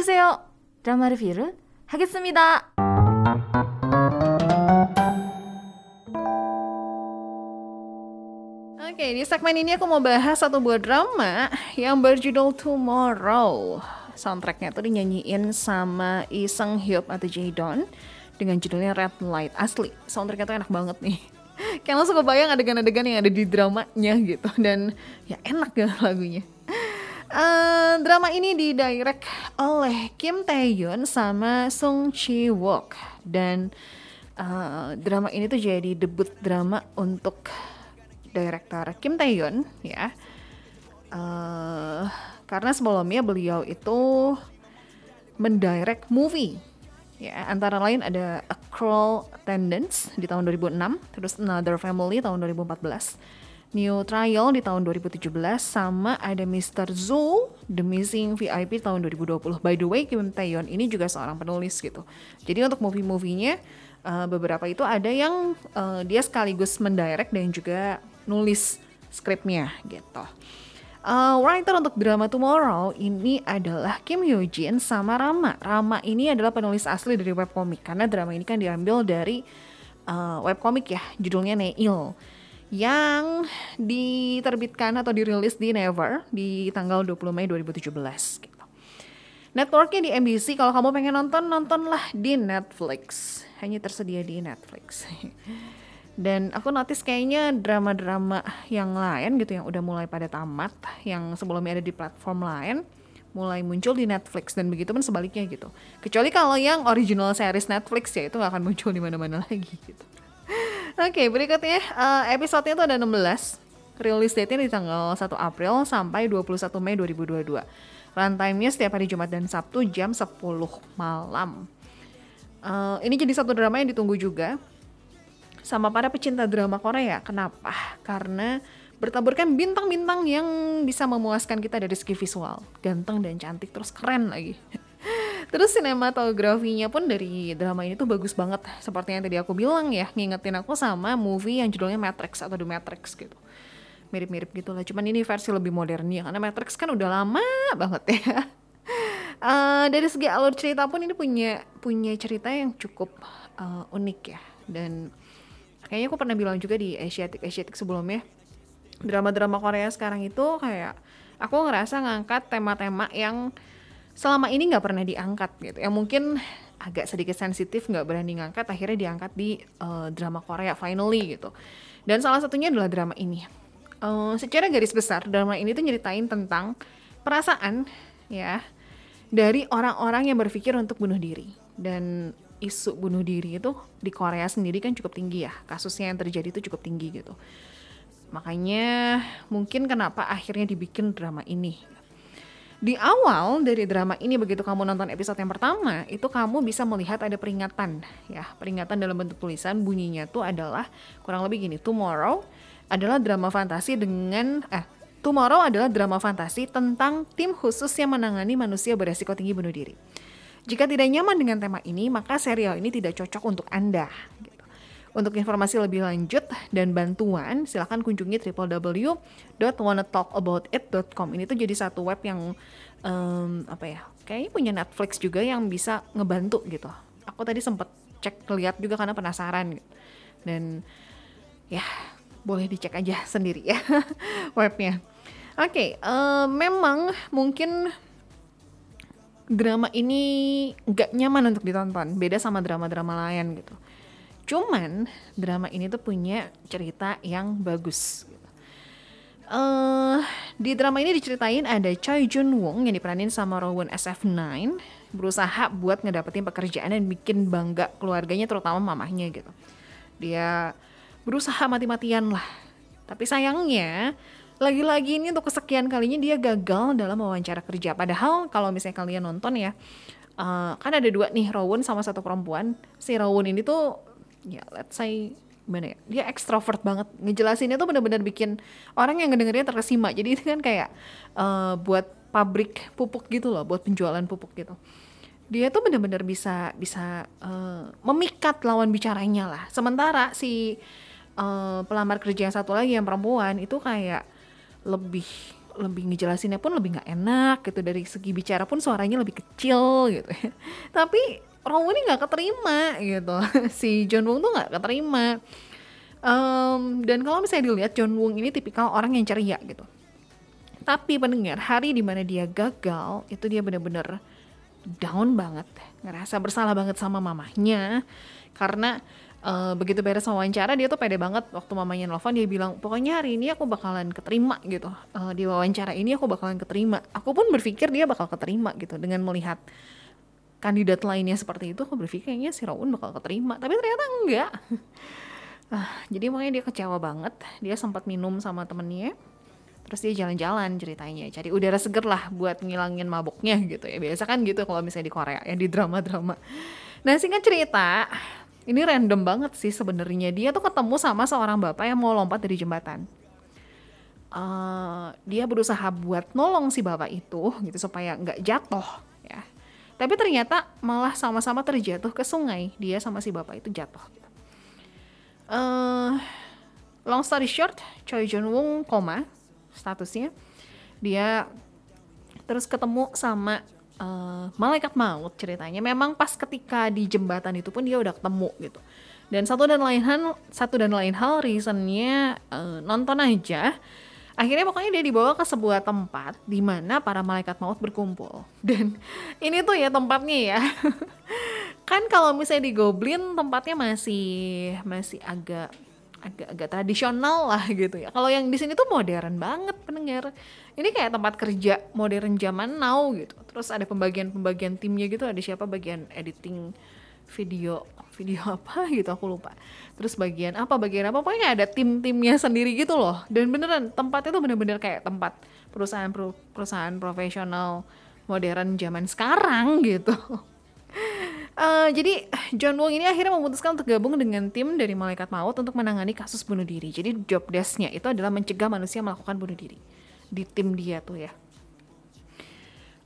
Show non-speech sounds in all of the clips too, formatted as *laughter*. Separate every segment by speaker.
Speaker 1: 어서오세요. 드라마 리뷰를 하겠습니다.
Speaker 2: Oke, di segmen ini aku mau bahas satu buah drama yang berjudul Tomorrow. Soundtracknya tuh dinyanyiin sama Lee Sung Hyuk atau Jae-don dengan judulnya Red Light. Asli, soundtracknya tuh enak banget nih. *laughs* Kayak langsung kebayang adegan-adegan yang ada di dramanya gitu. Dan ya enak ya lagunya. Uh, drama ini didirect oleh Kim Tae-yoon sama Sung Chi Wook dan uh, drama ini tuh jadi debut drama untuk director Kim Tae-yoon ya. Uh, karena sebelumnya beliau itu mendirect movie ya antara lain ada A Cruel Attendance di tahun 2006 terus Another Family tahun 2014 New Trial di tahun 2017 sama ada Mr. Zoo The Missing VIP tahun 2020. By the way, Kim Taeyeon ini juga seorang penulis gitu. Jadi untuk movie-movienya uh, beberapa itu ada yang uh, dia sekaligus mendirect dan juga nulis skripnya gitu. Uh, writer untuk drama Tomorrow ini adalah Kim Hyo Jin sama Rama. Rama ini adalah penulis asli dari webcomic karena drama ini kan diambil dari uh, webcomic ya, judulnya Neil yang diterbitkan atau dirilis di Never di tanggal 20 Mei 2017 gitu. Networknya di MBC, kalau kamu pengen nonton, nontonlah di Netflix. Hanya tersedia di Netflix. *laughs* Dan aku notice kayaknya drama-drama yang lain gitu yang udah mulai pada tamat, yang sebelumnya ada di platform lain, mulai muncul di Netflix dan begitu pun sebaliknya gitu. Kecuali kalau yang original series Netflix ya itu nggak akan muncul di mana-mana *laughs* lagi gitu. Oke, okay, berikutnya uh, episodenya itu ada 16. Release date-nya di tanggal 1 April sampai 21 Mei 2022. Runtime-nya setiap hari Jumat dan Sabtu jam 10 malam. Uh, ini jadi satu drama yang ditunggu juga sama para pecinta drama Korea. Kenapa? Karena bertaburkan bintang-bintang yang bisa memuaskan kita dari segi visual. Ganteng dan cantik terus keren lagi. Terus sinematografinya pun dari drama ini tuh bagus banget. Seperti yang tadi aku bilang ya, ngingetin aku sama movie yang judulnya Matrix atau The Matrix gitu. Mirip-mirip gitu lah. Cuman ini versi lebih modern ya, karena Matrix kan udah lama banget ya. Uh, *laughs* dari segi alur cerita pun ini punya punya cerita yang cukup uh, unik ya dan kayaknya aku pernah bilang juga di Asiatic Asiatic sebelumnya drama-drama Korea sekarang itu kayak aku ngerasa ngangkat tema-tema yang selama ini nggak pernah diangkat gitu. Ya mungkin agak sedikit sensitif nggak berani ngangkat akhirnya diangkat di uh, drama Korea finally gitu. Dan salah satunya adalah drama ini. Uh, secara garis besar drama ini tuh nyeritain tentang perasaan ya dari orang-orang yang berpikir untuk bunuh diri. Dan isu bunuh diri itu di Korea sendiri kan cukup tinggi ya. Kasusnya yang terjadi itu cukup tinggi gitu. Makanya mungkin kenapa akhirnya dibikin drama ini di awal dari drama ini begitu kamu nonton episode yang pertama itu kamu bisa melihat ada peringatan ya. Peringatan dalam bentuk tulisan bunyinya tuh adalah kurang lebih gini tomorrow adalah drama fantasi dengan eh tomorrow adalah drama fantasi tentang tim khusus yang menangani manusia beresiko tinggi bunuh diri. Jika tidak nyaman dengan tema ini maka serial ini tidak cocok untuk anda untuk informasi lebih lanjut dan bantuan, silahkan kunjungi www.wannatalkaboutit.com. Ini tuh jadi satu web yang um, apa ya? Kayaknya punya Netflix juga yang bisa ngebantu gitu. Aku tadi sempet cek lihat juga karena penasaran gitu. Dan ya boleh dicek aja *laughs* sendiri ya *laughs* webnya. Oke, okay, uh, memang mungkin drama ini nggak nyaman untuk ditonton, beda sama drama-drama lain gitu. Cuman drama ini tuh punya cerita yang bagus. Uh, di drama ini diceritain ada Choi Jun Wong yang diperanin sama Rowan SF9 berusaha buat ngedapetin pekerjaan dan bikin bangga keluarganya terutama mamahnya gitu. Dia berusaha mati-matian lah. Tapi sayangnya lagi-lagi ini untuk kesekian kalinya dia gagal dalam wawancara kerja. Padahal kalau misalnya kalian nonton ya, uh, kan ada dua nih Rowan sama satu perempuan. Si Rowan ini tuh ya let's say gimana ya? Dia ekstrovert banget. Ngejelasinnya tuh bener-bener bikin orang yang ngedengernya terkesima. Jadi itu kan kayak uh, buat pabrik pupuk gitu loh buat penjualan pupuk gitu. Dia tuh bener-bener bisa bisa uh, memikat lawan bicaranya lah. Sementara si uh, pelamar kerja yang satu lagi yang perempuan itu kayak lebih lebih ngejelasinnya pun lebih nggak enak gitu. Dari segi bicara pun suaranya lebih kecil gitu. *laughs* Tapi Rowo ini nggak keterima gitu. *laughs* si John Wong tuh nggak keterima. Um, dan kalau misalnya dilihat John Wong ini tipikal orang yang ceria gitu. Tapi pendengar hari di mana dia gagal itu dia bener-bener down banget, ngerasa bersalah banget sama mamahnya karena uh, begitu beres wawancara dia tuh pede banget waktu mamanya nelfon dia bilang pokoknya hari ini aku bakalan keterima gitu uh, di wawancara ini aku bakalan keterima aku pun berpikir dia bakal keterima gitu dengan melihat kandidat lainnya seperti itu aku berpikir kayaknya si Raun bakal keterima. Tapi ternyata enggak. Uh, *laughs* jadi makanya dia kecewa banget. Dia sempat minum sama temennya terus dia jalan-jalan ceritanya. Cari udara seger lah buat ngilangin mabuknya gitu ya. Biasa kan gitu kalau misalnya di Korea ya di drama-drama. Nah singkat cerita ini random banget sih sebenarnya. Dia tuh ketemu sama seorang bapak yang mau lompat dari jembatan. Uh, dia berusaha buat nolong si bapak itu gitu supaya nggak jatuh tapi ternyata malah sama-sama terjatuh ke sungai. Dia sama si bapak itu jatuh. Uh, long story short Choi Jun Wong koma statusnya. Dia terus ketemu sama uh, malaikat maut ceritanya. Memang pas ketika di jembatan itu pun dia udah ketemu gitu. Dan satu dan lain hal satu dan lain hal reasonnya uh, nonton aja akhirnya pokoknya dia dibawa ke sebuah tempat di mana para malaikat maut berkumpul *laughs* dan ini tuh ya tempatnya ya *laughs* kan kalau misalnya di Goblin tempatnya masih masih agak agak-agak tradisional lah gitu ya. Kalau yang di sini tuh modern banget pendengar. Ini kayak tempat kerja modern zaman now gitu. Terus ada pembagian-pembagian timnya gitu. Ada siapa bagian editing video video *laughs* apa gitu aku lupa. Terus bagian apa bagian apa pokoknya ada tim-timnya sendiri gitu loh. Dan beneran tempatnya tuh bener-bener kayak tempat perusahaan perusahaan profesional modern zaman sekarang *laughs* gitu. Uh, jadi John Wong ini akhirnya memutuskan untuk gabung dengan tim dari Malaikat Maut untuk menangani kasus bunuh diri. Jadi job desknya itu adalah mencegah manusia melakukan bunuh diri di tim dia tuh ya.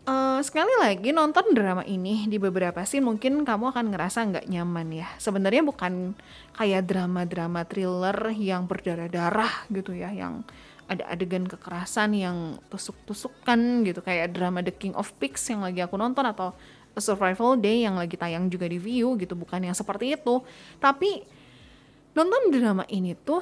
Speaker 2: Uh, sekali lagi nonton drama ini di beberapa scene mungkin kamu akan ngerasa nggak nyaman ya. Sebenarnya bukan kayak drama-drama thriller yang berdarah-darah gitu ya, yang ada adegan kekerasan yang tusuk-tusukan gitu. Kayak drama The King of Pigs yang lagi aku nonton atau survival day yang lagi tayang juga di view gitu. Bukan yang seperti itu. Tapi nonton drama ini tuh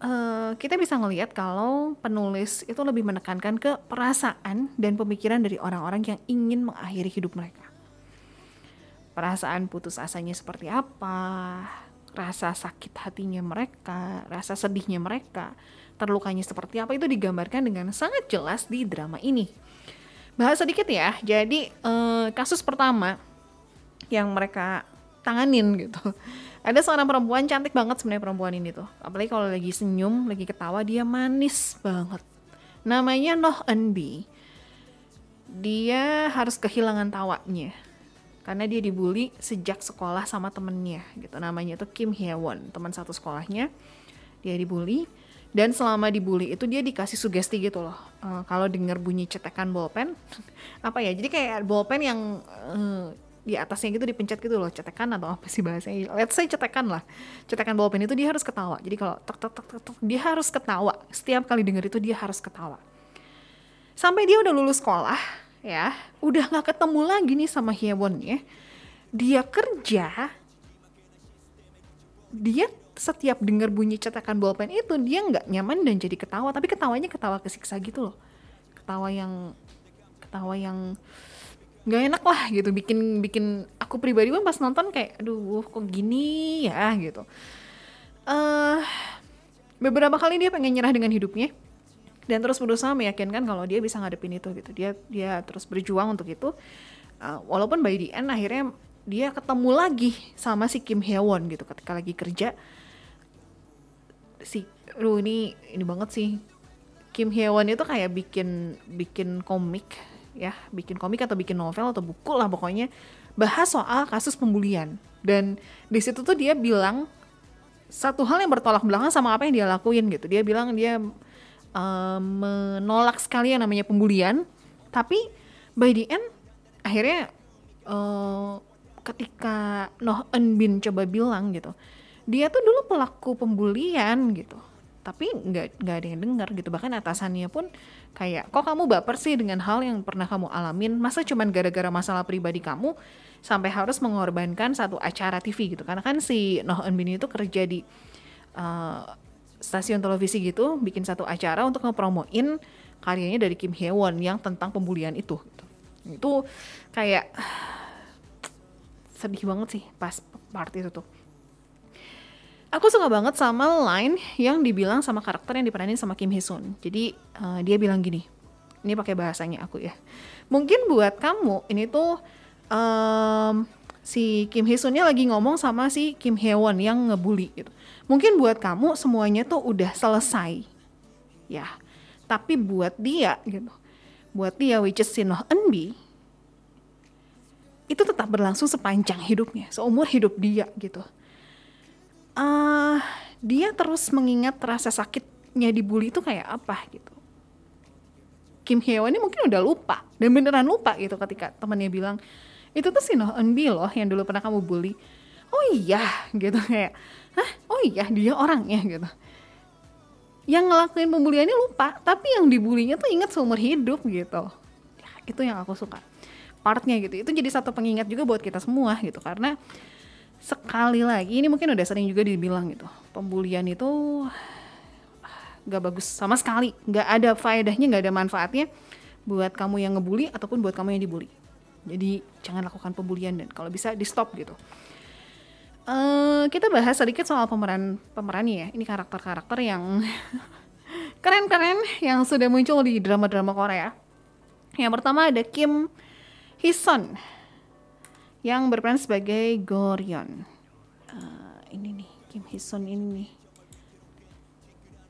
Speaker 2: uh, kita bisa ngelihat kalau penulis itu lebih menekankan ke perasaan dan pemikiran dari orang-orang yang ingin mengakhiri hidup mereka perasaan putus asanya seperti apa rasa sakit hatinya mereka rasa sedihnya mereka terlukanya seperti apa itu digambarkan dengan sangat jelas di drama ini bahas sedikit ya. Jadi uh, kasus pertama yang mereka tanganin gitu. Ada seorang perempuan cantik banget sebenarnya perempuan ini tuh. Apalagi kalau lagi senyum, lagi ketawa dia manis banget. Namanya Noh Eunbi. Dia harus kehilangan tawanya karena dia dibully sejak sekolah sama temennya gitu namanya tuh Kim Hyewon teman satu sekolahnya dia dibully dan selama dibully itu dia dikasih sugesti gitu loh uh, kalau dengar bunyi cetekan bolpen *laughs* apa ya jadi kayak bolpen yang uh, di atasnya gitu dipencet gitu loh cetekan atau apa sih bahasanya. Let's say cetekan lah. Cetekan bolpen itu dia harus ketawa. Jadi kalau tek tek tek tek dia harus ketawa. Setiap kali denger itu dia harus ketawa. Sampai dia udah lulus sekolah ya udah nggak ketemu lagi nih sama Hyewon ya dia kerja dia setiap dengar bunyi cetakan bolpen itu dia nggak nyaman dan jadi ketawa. Tapi ketawanya ketawa kesiksa gitu loh. Ketawa yang ketawa yang nggak enak lah gitu. Bikin bikin aku pribadi pun pas nonton kayak aduh kok gini ya gitu. Uh, beberapa kali dia pengen nyerah dengan hidupnya dan terus berusaha meyakinkan kalau dia bisa ngadepin itu gitu. Dia dia terus berjuang untuk itu. Uh, walaupun by the end akhirnya dia ketemu lagi sama si Kim Hyewon gitu ketika lagi kerja. Si lu ini ini banget sih. Kim Hyewon itu kayak bikin bikin komik ya bikin komik atau bikin novel atau buku lah pokoknya bahas soal kasus pembulian. Dan di situ tuh dia bilang satu hal yang bertolak belakang sama apa yang dia lakuin gitu. Dia bilang dia uh, menolak sekali yang namanya pembulian tapi by the end akhirnya uh, ketika Noh Eun Bin coba bilang gitu dia tuh dulu pelaku pembulian gitu tapi nggak nggak ada yang dengar gitu. Bahkan atasannya pun Kayak, kok kamu baper sih dengan hal yang pernah kamu alamin? Masa cuman gara-gara masalah pribadi kamu sampai harus mengorbankan satu acara TV gitu? Karena kan si Noh Eun Bin itu kerja di uh, stasiun televisi gitu, bikin satu acara untuk ngepromoin karyanya dari Kim Hye Won yang tentang pembulian itu. Gitu. Itu kayak *sighs* sedih banget sih pas part itu tuh. Aku suka banget sama line yang dibilang sama karakter yang diperanin sama Kim Hee Sun. Jadi uh, dia bilang gini, ini pakai bahasanya aku ya. Mungkin buat kamu ini tuh um, si Kim Hee Sunnya lagi ngomong sama si Kim Hye Won yang ngebully gitu. Mungkin buat kamu semuanya tuh udah selesai, ya. Tapi buat dia gitu, buat dia which is si Noh Eun itu tetap berlangsung sepanjang hidupnya, seumur hidup dia gitu uh, dia terus mengingat rasa sakitnya dibully itu kayak apa gitu. Kim Hye ini mungkin udah lupa dan beneran lupa gitu ketika temannya bilang itu tuh si Noh Eun loh yang dulu pernah kamu bully. Oh iya gitu kayak, hah oh iya dia orangnya gitu. Yang ngelakuin pembuliannya lupa, tapi yang dibulinya tuh ingat seumur hidup gitu. Ya, itu yang aku suka partnya gitu. Itu jadi satu pengingat juga buat kita semua gitu karena sekali lagi ini mungkin udah sering juga dibilang gitu pembulian itu gak bagus sama sekali. Gak ada faedahnya gak ada manfaatnya buat kamu yang ngebully ataupun buat kamu yang dibully. Jadi jangan lakukan pembulian dan kalau bisa di stop gitu. Uh, kita bahas sedikit soal pemeran pemerannya ya. Ini karakter-karakter yang *laughs* keren-keren yang sudah muncul di drama-drama Korea. Yang pertama ada Kim Hison yang berperan sebagai Goryon. Uh, ini nih Kim Hisun ini nih.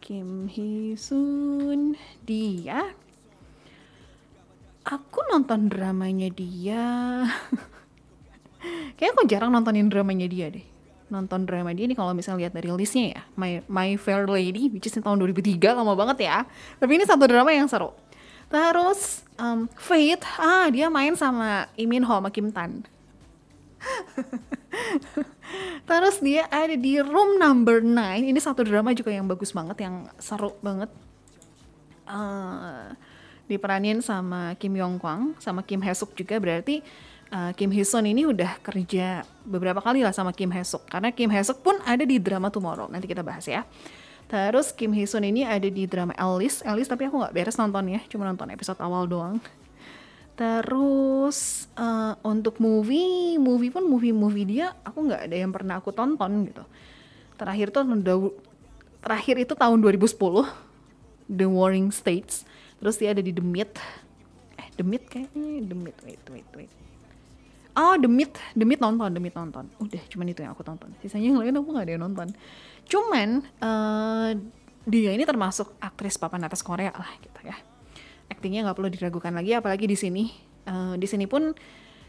Speaker 2: Kim Hisun dia. Aku nonton dramanya dia. *laughs* Kayaknya aku jarang nontonin dramanya dia deh. Nonton drama dia nih kalau misalnya lihat dari listnya ya, My My Fair Lady, which is tahun 2003 lama banget ya. Tapi ini satu drama yang seru. Terus um, Fate, ah dia main sama Imin Ho sama Kim Tan *laughs* Terus dia ada di room number 9. Ini satu drama juga yang bagus banget, yang seru banget. Uh, diperanin sama Kim Yong Kwang, sama Kim Hesuk juga. Berarti uh, Kim Hison ini udah kerja beberapa kali lah sama Kim Hesuk karena Kim Hesuk pun ada di drama Tomorrow. Nanti kita bahas ya. Terus Kim Hison ini ada di drama Alice. Alice tapi aku nggak beres nonton ya cuma nonton episode awal doang Terus uh, untuk movie, movie pun movie-movie dia aku nggak ada yang pernah aku tonton gitu. Terakhir tuh terakhir itu tahun 2010 The Warring States. Terus dia ada di The Meet. Eh The Meet kayaknya The Meet. Wait wait wait. Oh The Meet, The Meet nonton, The Meet nonton. Udah cuman itu yang aku tonton. Sisanya yang lain aku nggak ada yang nonton. Cuman uh, dia ini termasuk aktris papan atas Korea lah gitu ya aktingnya nggak perlu diragukan lagi apalagi di sini. Uh, di sini pun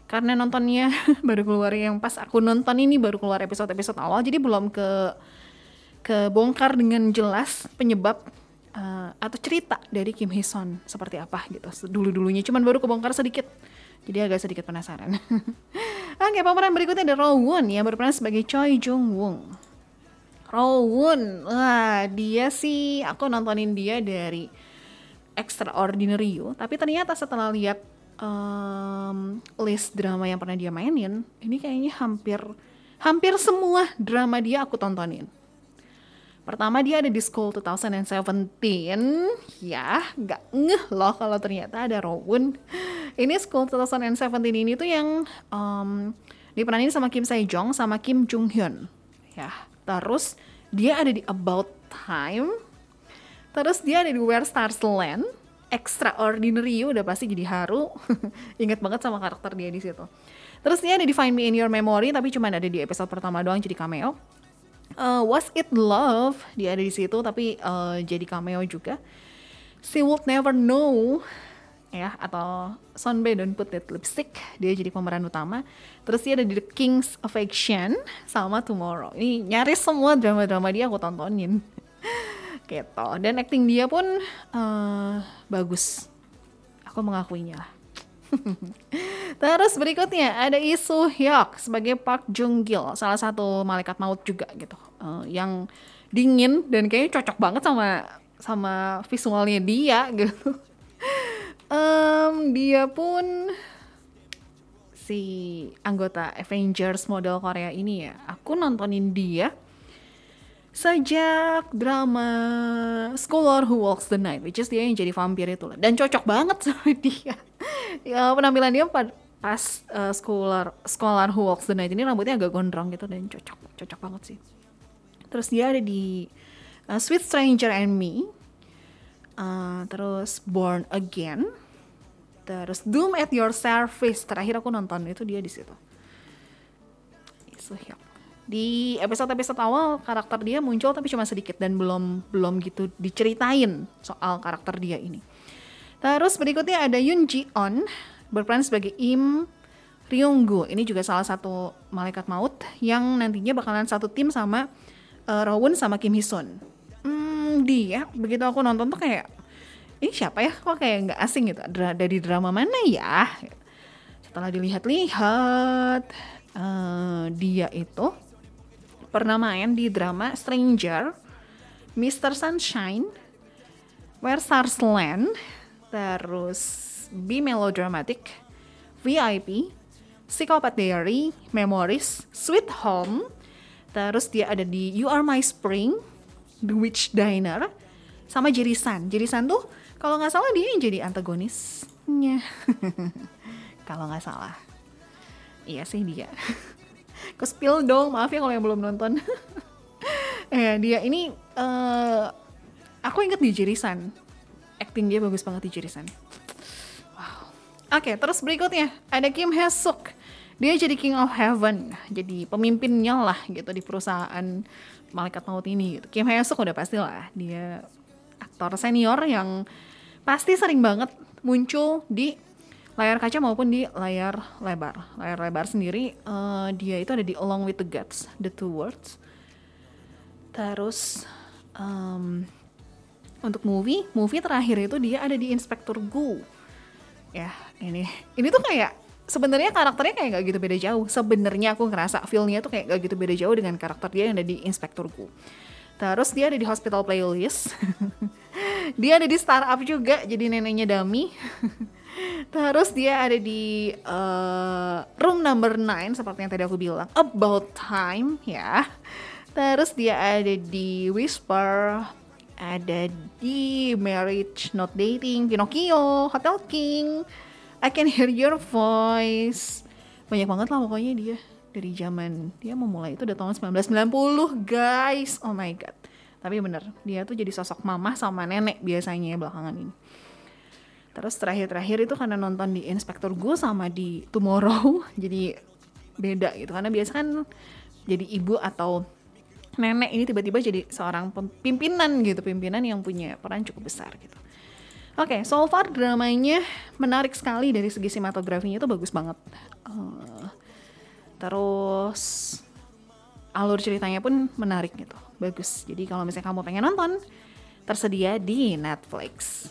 Speaker 2: karena nontonnya *laughs* baru keluar yang pas aku nonton ini baru keluar episode-episode awal jadi belum ke kebongkar dengan jelas penyebab uh, atau cerita dari Kim Hee Son seperti apa gitu dulu-dulunya. Cuman baru kebongkar sedikit jadi agak sedikit penasaran. *laughs* Oke pemeran berikutnya ada Roh Woon yang berperan sebagai Choi Jung Woong Roh Woon wah dia sih aku nontonin dia dari extraordinary you. Tapi ternyata setelah lihat um, list drama yang pernah dia mainin ini kayaknya hampir hampir semua drama dia aku tontonin. Pertama dia ada di School 2017 Ya nggak ngeh loh kalau ternyata ada Rowoon Ini School 2017 ini tuh yang um, diperanin sama Kim Sae Jong sama Kim Jung Hyun. Ya terus dia ada di About Time Terus dia ada di Where Stars Land, extraordinary udah pasti jadi haru. *laughs* Ingat banget sama karakter dia di situ. Terus dia ada di Find Me in Your Memory tapi cuma ada di episode pertama doang jadi cameo. Uh, Was It Love dia ada di situ tapi uh, jadi cameo juga. She Would Never Know ya atau Sonbe Don't Put That Lipstick dia jadi pemeran utama terus dia ada di The King's Affection sama Tomorrow ini nyaris semua drama-drama dia aku tontonin gitu dan acting dia pun uh, bagus aku mengakuinya *laughs* Terus berikutnya ada Isu Hyuk sebagai Park Jung Gil, salah satu malaikat maut juga gitu, uh, yang dingin dan kayaknya cocok banget sama sama visualnya dia *laughs* gitu. Em, dia pun si anggota Avengers model Korea ini ya. Aku nontonin dia sejak drama Scholar Who Walks the Night, which is dia yang jadi vampir itu lah. Dan cocok banget sama *laughs* dia. ya penampilan dia pas, pas uh, Scholar Scholar Who Walks the Night ini rambutnya agak gondrong gitu dan cocok cocok banget sih. Terus dia ada di uh, Sweet Stranger and Me, uh, terus Born Again, terus Doom at Your Service. Terakhir aku nonton itu dia di situ. So, ya di episode-episode awal karakter dia muncul tapi cuma sedikit dan belum belum gitu diceritain soal karakter dia ini. Terus berikutnya ada Yoon Ji On berperan sebagai Im Ryunggu. Ini juga salah satu malaikat maut yang nantinya bakalan satu tim sama uh, Rowoon sama Kim Hisun. Hmm, dia begitu aku nonton tuh kayak ini siapa ya? Kok kayak nggak asing gitu? Dra dari drama mana ya? Setelah dilihat-lihat, uh, dia itu pernah main di drama Stranger, Mr. Sunshine, Where Stars Land, terus Be Melodramatic, VIP, Psychopath Diary, Memories, Sweet Home, terus dia ada di You Are My Spring, The Witch Diner, sama Jirisan. Jirisan tuh kalau nggak salah dia yang jadi antagonisnya. *laughs* kalau nggak salah. Iya sih dia. *laughs* ke spill dong maaf ya kalau yang belum nonton. *laughs* Eh dia ini uh, aku inget di Jirisan acting dia bagus banget di Jirisan wow. Oke okay, terus berikutnya. Ada Kim Hae Suk dia jadi King of Heaven jadi pemimpinnya lah gitu di perusahaan malaikat maut ini gitu. Kim Hae Suk udah pasti lah dia aktor senior yang pasti sering banget muncul di layar kaca maupun di layar lebar. Layar lebar sendiri uh, dia itu ada di Along with the Gods, The Two Words. Terus um, untuk movie, movie terakhir itu dia ada di Inspector Gu. Ya, ini ini tuh kayak sebenarnya karakternya kayak gak gitu beda jauh. Sebenarnya aku ngerasa feelnya tuh kayak gak gitu beda jauh dengan karakter dia yang ada di Inspector Gu. Terus dia ada di Hospital Playlist. *laughs* dia ada di Startup juga jadi neneknya Dami. *laughs* Terus dia ada di uh, room number 9 seperti yang tadi aku bilang, About Time ya. Terus dia ada di Whisper, ada di Marriage Not Dating, Pinocchio, Hotel King, I Can Hear Your Voice. Banyak banget lah pokoknya dia dari zaman dia memulai itu udah tahun 1990 guys. Oh my god. Tapi bener, dia tuh jadi sosok mama sama nenek biasanya belakangan ini. Terus terakhir-terakhir itu karena nonton di Inspektur Gu sama di Tomorrow, *laughs* jadi beda gitu. Karena biasa kan jadi ibu atau nenek ini tiba-tiba jadi seorang pimpinan gitu, pimpinan yang punya peran cukup besar gitu. Oke, okay, so far dramanya menarik sekali dari segi sinematografinya itu bagus banget. Uh, terus alur ceritanya pun menarik gitu, bagus. Jadi kalau misalnya kamu pengen nonton, tersedia di Netflix.